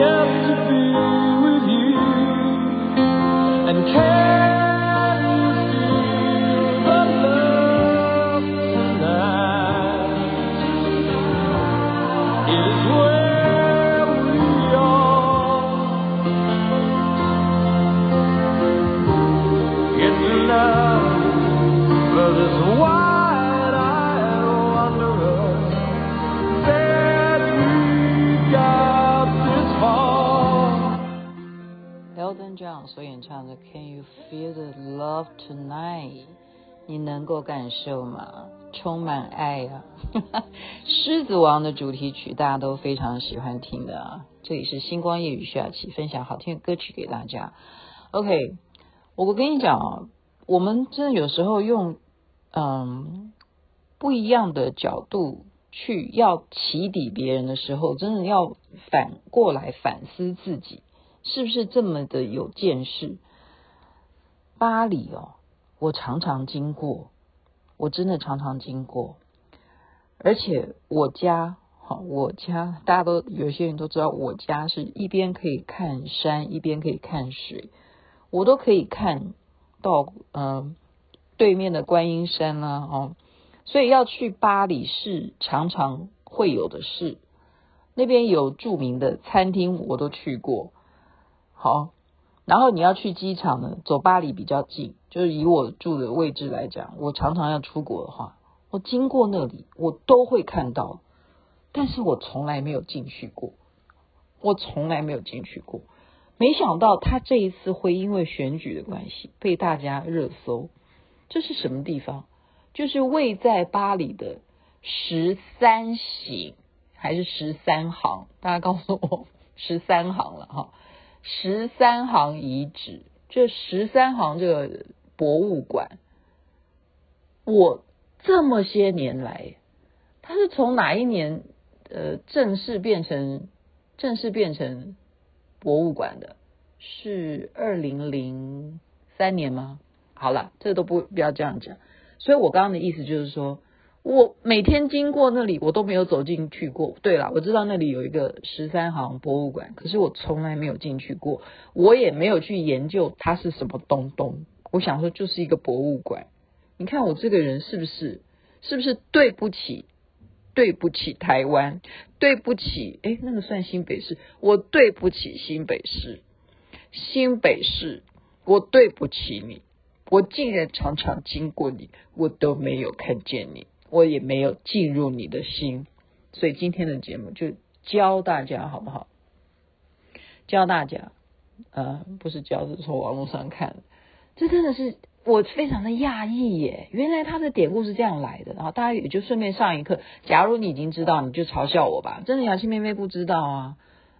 yet to be. 所演唱的 Can you feel the love tonight？你能够感受吗？充满爱啊！狮子王的主题曲大家都非常喜欢听的啊。这里是星光夜雨徐雅琪分享好听的歌曲给大家。OK，我跟你讲啊，我们真的有时候用嗯不一样的角度去要启迪别人的时候，真的要反过来反思自己。是不是这么的有见识？巴黎哦，我常常经过，我真的常常经过，而且我家，好，我家大家都有些人都知道，我家是一边可以看山，一边可以看水，我都可以看到，嗯、对面的观音山啦、哦，所以要去巴黎是常常会有的事。那边有著名的餐厅，我都去过。好，然后你要去机场呢，走巴黎比较近，就是以我住的位置来讲，我常常要出国的话，我经过那里，我都会看到，但是我从来没有进去过，我从来没有进去过，没想到他这一次会因为选举的关系被大家热搜，这是什么地方？就是位在巴黎的十三行还是十三行？大家告诉我，十三行了哈。十三行遗址，这十三行这个博物馆，我这么些年来，它是从哪一年呃正式变成正式变成博物馆的？是二零零三年吗？好了，这都不不要这样讲。所以我刚刚的意思就是说。我每天经过那里，我都没有走进去过。对了，我知道那里有一个十三行博物馆，可是我从来没有进去过，我也没有去研究它是什么东东。我想说，就是一个博物馆。你看我这个人是不是，是不是对不起，对不起台湾，对不起，诶，那个算新北市，我对不起新北市，新北市，我对不起你，我竟然常常经过你，我都没有看见你。我也没有进入你的心，所以今天的节目就教大家好不好？教大家，呃，不是教，是从网络上看。这真的是我非常的讶异耶！原来他的典故是这样来的，然后大家也就顺便上一课。假如你已经知道，你就嘲笑我吧。真的，雅琪妹妹不知道啊，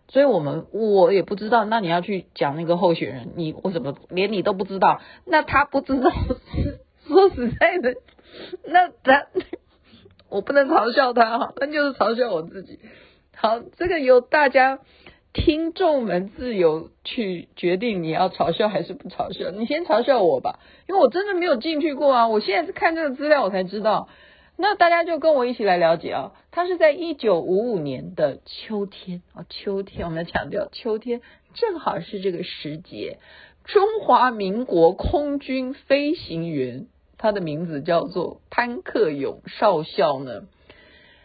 所以我们我也不知道。那你要去讲那个候选人，你我怎么连你都不知道？那他不知道，说实在的。那他，我不能嘲笑他哈，那就是嘲笑我自己。好，这个由大家听众们自由去决定，你要嘲笑还是不嘲笑。你先嘲笑我吧，因为我真的没有进去过啊。我现在看这个资料，我才知道。那大家就跟我一起来了解啊。他是在一九五五年的秋天啊，秋天我们要强调秋天，正好是这个时节，中华民国空军飞行员。他的名字叫做潘克勇少校呢，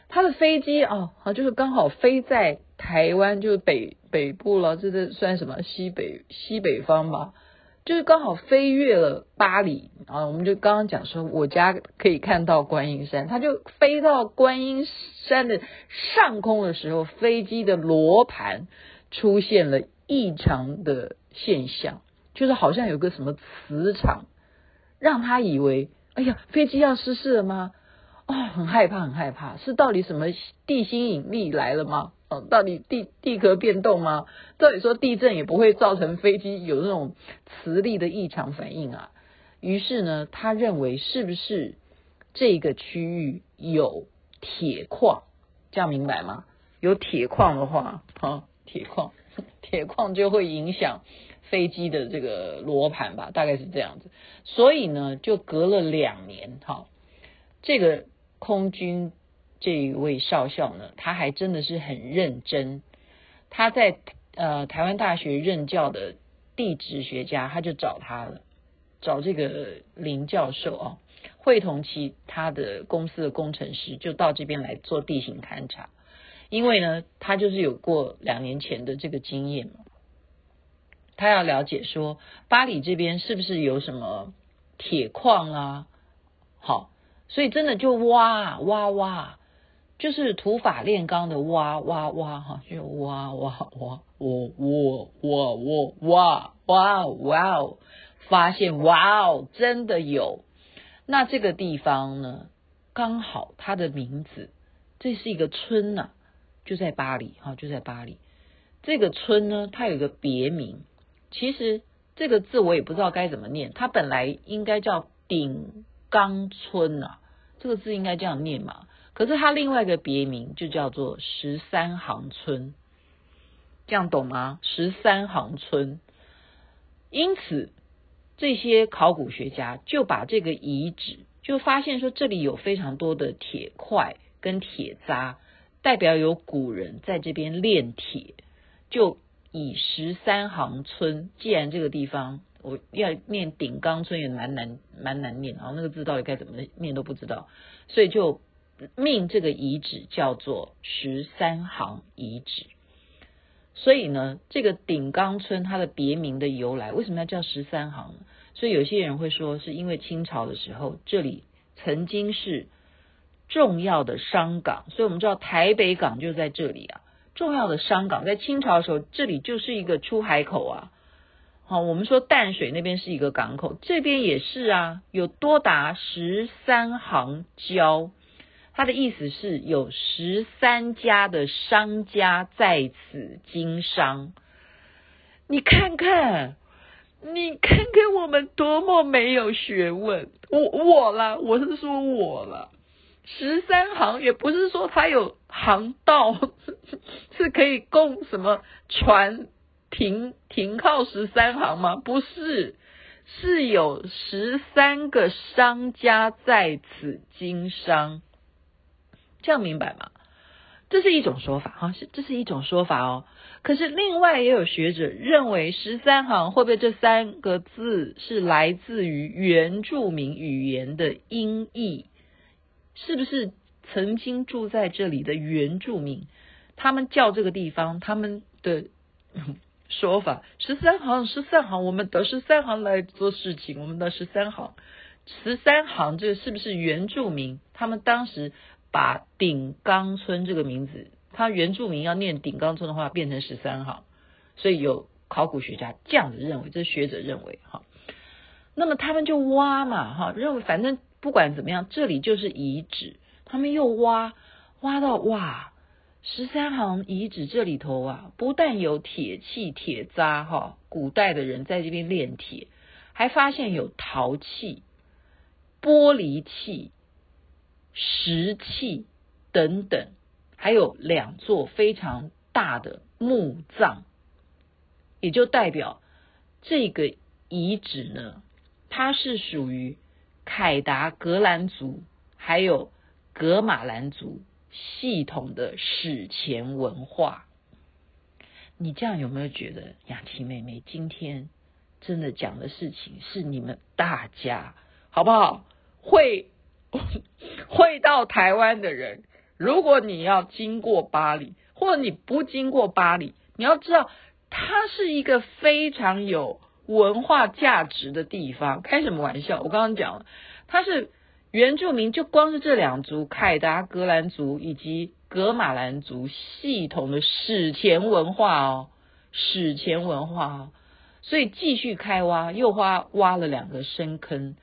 他的飞机啊啊，就是刚好飞在台湾，就是北北部了，这个算什么西北西北方吧，就是刚好飞越了巴黎啊。我们就刚刚讲说，我家可以看到观音山，他就飞到观音山的上空的时候，飞机的罗盘出现了异常的现象，就是好像有个什么磁场。让他以为，哎呀，飞机要失事了吗？哦，很害怕，很害怕，是到底什么地心引力来了吗？哦，到底地地壳变动吗？照理说地震也不会造成飞机有那种磁力的异常反应啊。于是呢，他认为是不是这个区域有铁矿？这样明白吗？有铁矿的话，哈，铁矿，铁矿就会影响飞机的这个罗盘吧，大概是这样子。所以呢，就隔了两年，哈，这个空军。这一位少校呢，他还真的是很认真。他在呃台湾大学任教的地质学家，他就找他了，找这个林教授啊，会同其他的公司的工程师，就到这边来做地形勘察。因为呢，他就是有过两年前的这个经验嘛，他要了解说巴黎这边是不是有什么铁矿啊？好，所以真的就挖挖挖。就是土法炼钢的挖挖挖哈，就挖挖挖，我我我我挖哇哇哦，发现哇哦，真的有。那这个地方呢，刚好它的名字，这是一个村呐、就在巴黎哈，就在巴黎。这个村呢，它有一个别名，其实这个字我也不知道该怎么念，它本来应该叫顶冈村、啊，这个字应该这样念嘛。可是它另外一个别名就叫做十三行村，这样懂吗？十三行村，因此这些考古学家就把这个遗址，就发现说这里有非常多的铁块跟铁渣，代表有古人在这边炼铁，就以十三行村。既然这个地方我要念顶冈村也蛮难蛮难念，然后那个字到底该怎么念都不知道，所以就。命这个遗址叫做十三行遗址，所以呢，这个顶冈村它的别名的由来，为什么要叫十三行呢？所以有些人会说，是因为清朝的时候，这里曾经是重要的商港，所以我们知道台北港就在这里啊。重要的商港在清朝的时候，这里就是一个出海口啊。好，我们说淡水那边是一个港口，这边也是啊，有多达十三行交。他的意思是有十三家的商家在此经商，你看看，你看看我们多么没有学问。我我啦，我是说我啦，十三行也不是说它有航道，是可以供什么船停停靠十三行吗？不是，是有十三个商家在此经商。这样明白吗？这是一种说法哈，是这是一种说法哦。可是另外也有学者认为，十三行会不会这三个字是来自于原住民语言的音译？是不是曾经住在这里的原住民，他们叫这个地方他们的 说法？十三行，十三行，我们的十三行来做事情，我们的十三行，十三行，这是不是原住民？他们当时。把顶冈村这个名字，他原住民要念顶冈村的话，变成十三行，所以有考古学家这样子认为，这学者认为哈。那么他们就挖嘛哈，认为反正不管怎么样，这里就是遗址，他们又挖挖到哇，十三行遗址这里头啊，不但有铁器铁渣哈，古代的人在这边炼铁，还发现有陶器、玻璃器。石器等等，还有两座非常大的墓葬，也就代表这个遗址呢，它是属于凯达格兰族还有格马兰族系统的史前文化。你这样有没有觉得雅琪妹妹今天真的讲的事情是你们大家好不好？会。会到台湾的人，如果你要经过巴黎，或者你不经过巴黎，你要知道它是一个非常有文化价值的地方。开什么玩笑？我刚刚讲了，它是原住民，就光是这两族凯达格兰族以及格马兰族系统的史前文化哦，史前文化哦，所以继续开挖，又挖挖了两个深坑。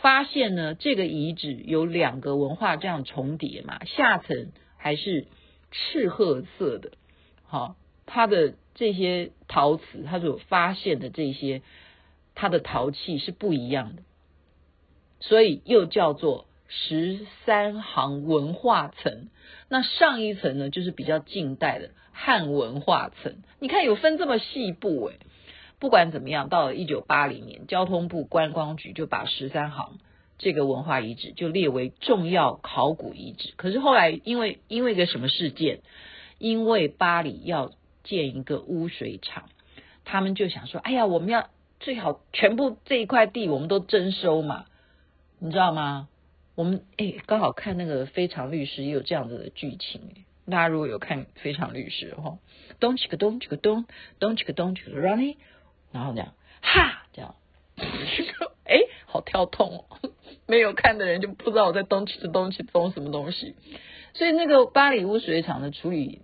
发现呢，这个遗址有两个文化这样重叠嘛，下层还是赤褐色的，好，它的这些陶瓷，它所发现的这些它的陶器是不一样的，所以又叫做十三行文化层。那上一层呢，就是比较近代的汉文化层。你看有分这么细部诶，不管怎么样，到了一九八零年，交通部观光局就把十三行这个文化遗址就列为重要考古遗址。可是后来因为因为一个什么事件，因为巴黎要建一个污水厂，他们就想说，哎呀，我们要最好全部这一块地我们都征收嘛，你知道吗？我们哎，刚好看那个《非常律师》也有这样子的剧情哎，大家如果有看《非常律师》哈，咚起个咚起个咚，咚起个咚起个 running，然后这样哈这样，哎，好跳痛哦！没有看的人就不知道我在咚起个咚起咚什么东西。所以那个巴黎污水厂的处理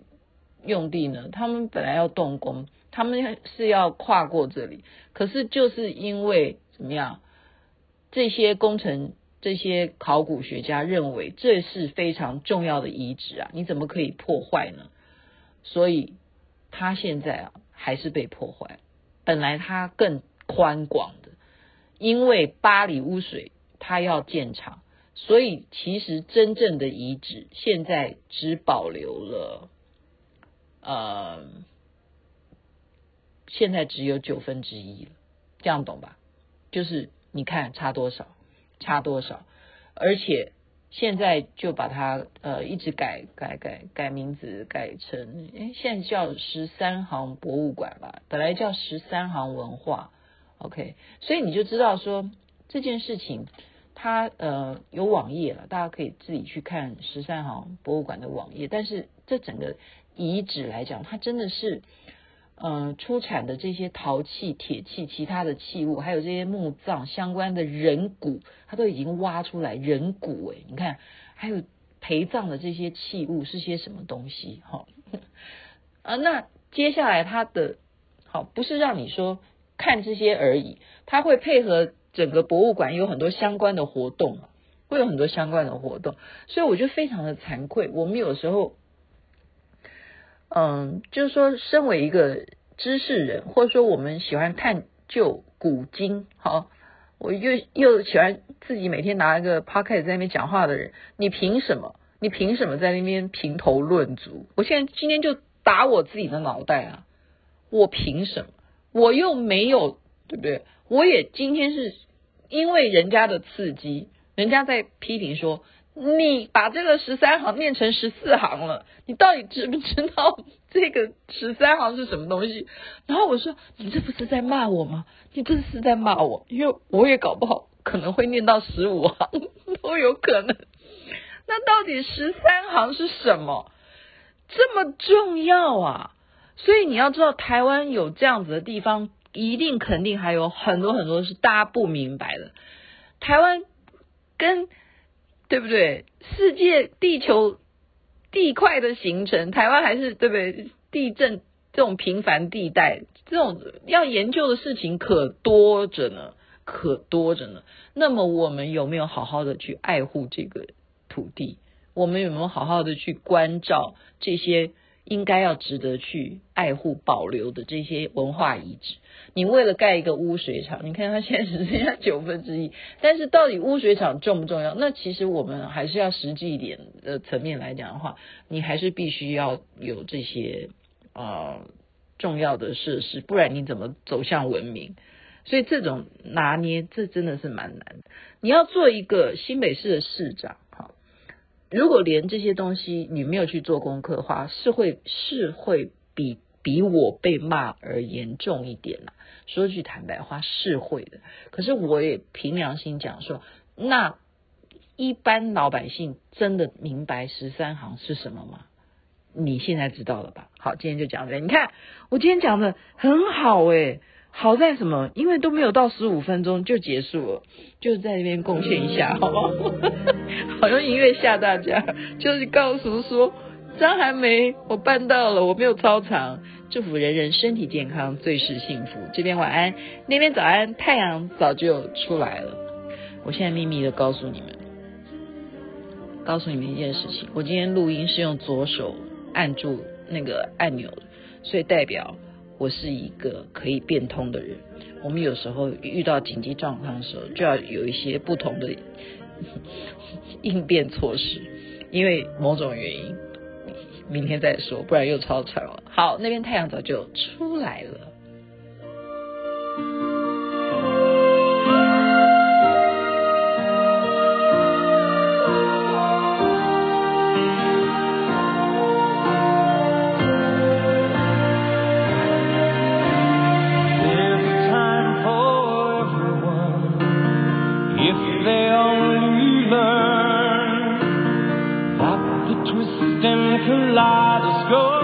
用地呢，他们本来要动工，他们是要跨过这里，可是就是因为怎么样，这些工程。这些考古学家认为这是非常重要的遗址啊，你怎么可以破坏呢？所以它现在啊还是被破坏。本来它更宽广的，因为巴黎污水它要建厂，所以其实真正的遗址现在只保留了，呃，现在只有九分之一了，这样懂吧？就是你看差多少。差多少？而且现在就把它呃一直改改改改名字，改成哎现在叫十三行博物馆吧，本来叫十三行文化。OK，所以你就知道说这件事情它呃有网页了，大家可以自己去看十三行博物馆的网页。但是这整个遗址来讲，它真的是。嗯、呃，出产的这些陶器、铁器、其他的器物，还有这些墓葬相关的人骨，它都已经挖出来人骨诶，你看，还有陪葬的这些器物是些什么东西？哈、啊，那接下来它的好不是让你说看这些而已，它会配合整个博物馆有很多相关的活动，会有很多相关的活动，所以我就非常的惭愧，我们有时候。嗯，就是说，身为一个知识人，或者说我们喜欢探究古今，好，我又又喜欢自己每天拿一个 podcast 在那边讲话的人，你凭什么？你凭什么在那边评头论足？我现在今天就打我自己的脑袋啊！我凭什么？我又没有，对不对？我也今天是因为人家的刺激，人家在批评说。你把这个十三行念成十四行了，你到底知不知道这个十三行是什么东西？然后我说，你这不是在骂我吗？你这是在骂我，因为我也搞不好可能会念到十五行都有可能。那到底十三行是什么？这么重要啊！所以你要知道，台湾有这样子的地方，一定肯定还有很多很多是大家不明白的。台湾跟对不对？世界地球地块的形成，台湾还是对不对？地震这种频繁地带，这种要研究的事情可多着呢，可多着呢。那么我们有没有好好的去爱护这个土地？我们有没有好好的去关照这些？应该要值得去爱护保留的这些文化遗址，你为了盖一个污水厂，你看它现在只剩下九分之一，但是到底污水厂重不重要？那其实我们还是要实际一点的层面来讲的话，你还是必须要有这些啊、呃、重要的设施，不然你怎么走向文明？所以这种拿捏，这真的是蛮难的。你要做一个新北市的市长。如果连这些东西你没有去做功课的话，是会是会比比我被骂而严重一点啦。说句坦白话，是会的。可是我也凭良心讲说，那一般老百姓真的明白十三行是什么吗？你现在知道了吧？好，今天就讲这。你看我今天讲的很好诶。好在什么？因为都没有到十五分钟就结束了，就在那边贡献一下，好不好？好用音乐吓大家，就是告诉说张寒梅，我办到了，我没有超长，祝福人人身体健康，最是幸福。这边晚安，那边早安，太阳早就出来了。我现在秘密的告诉你们，告诉你们一件事情，我今天录音是用左手按住那个按钮的。所以代表我是一个可以变通的人。我们有时候遇到紧急状况的时候，就要有一些不同的 应变措施，因为某种原因，明天再说，不然又超长了。好，那边太阳早就出来了。go.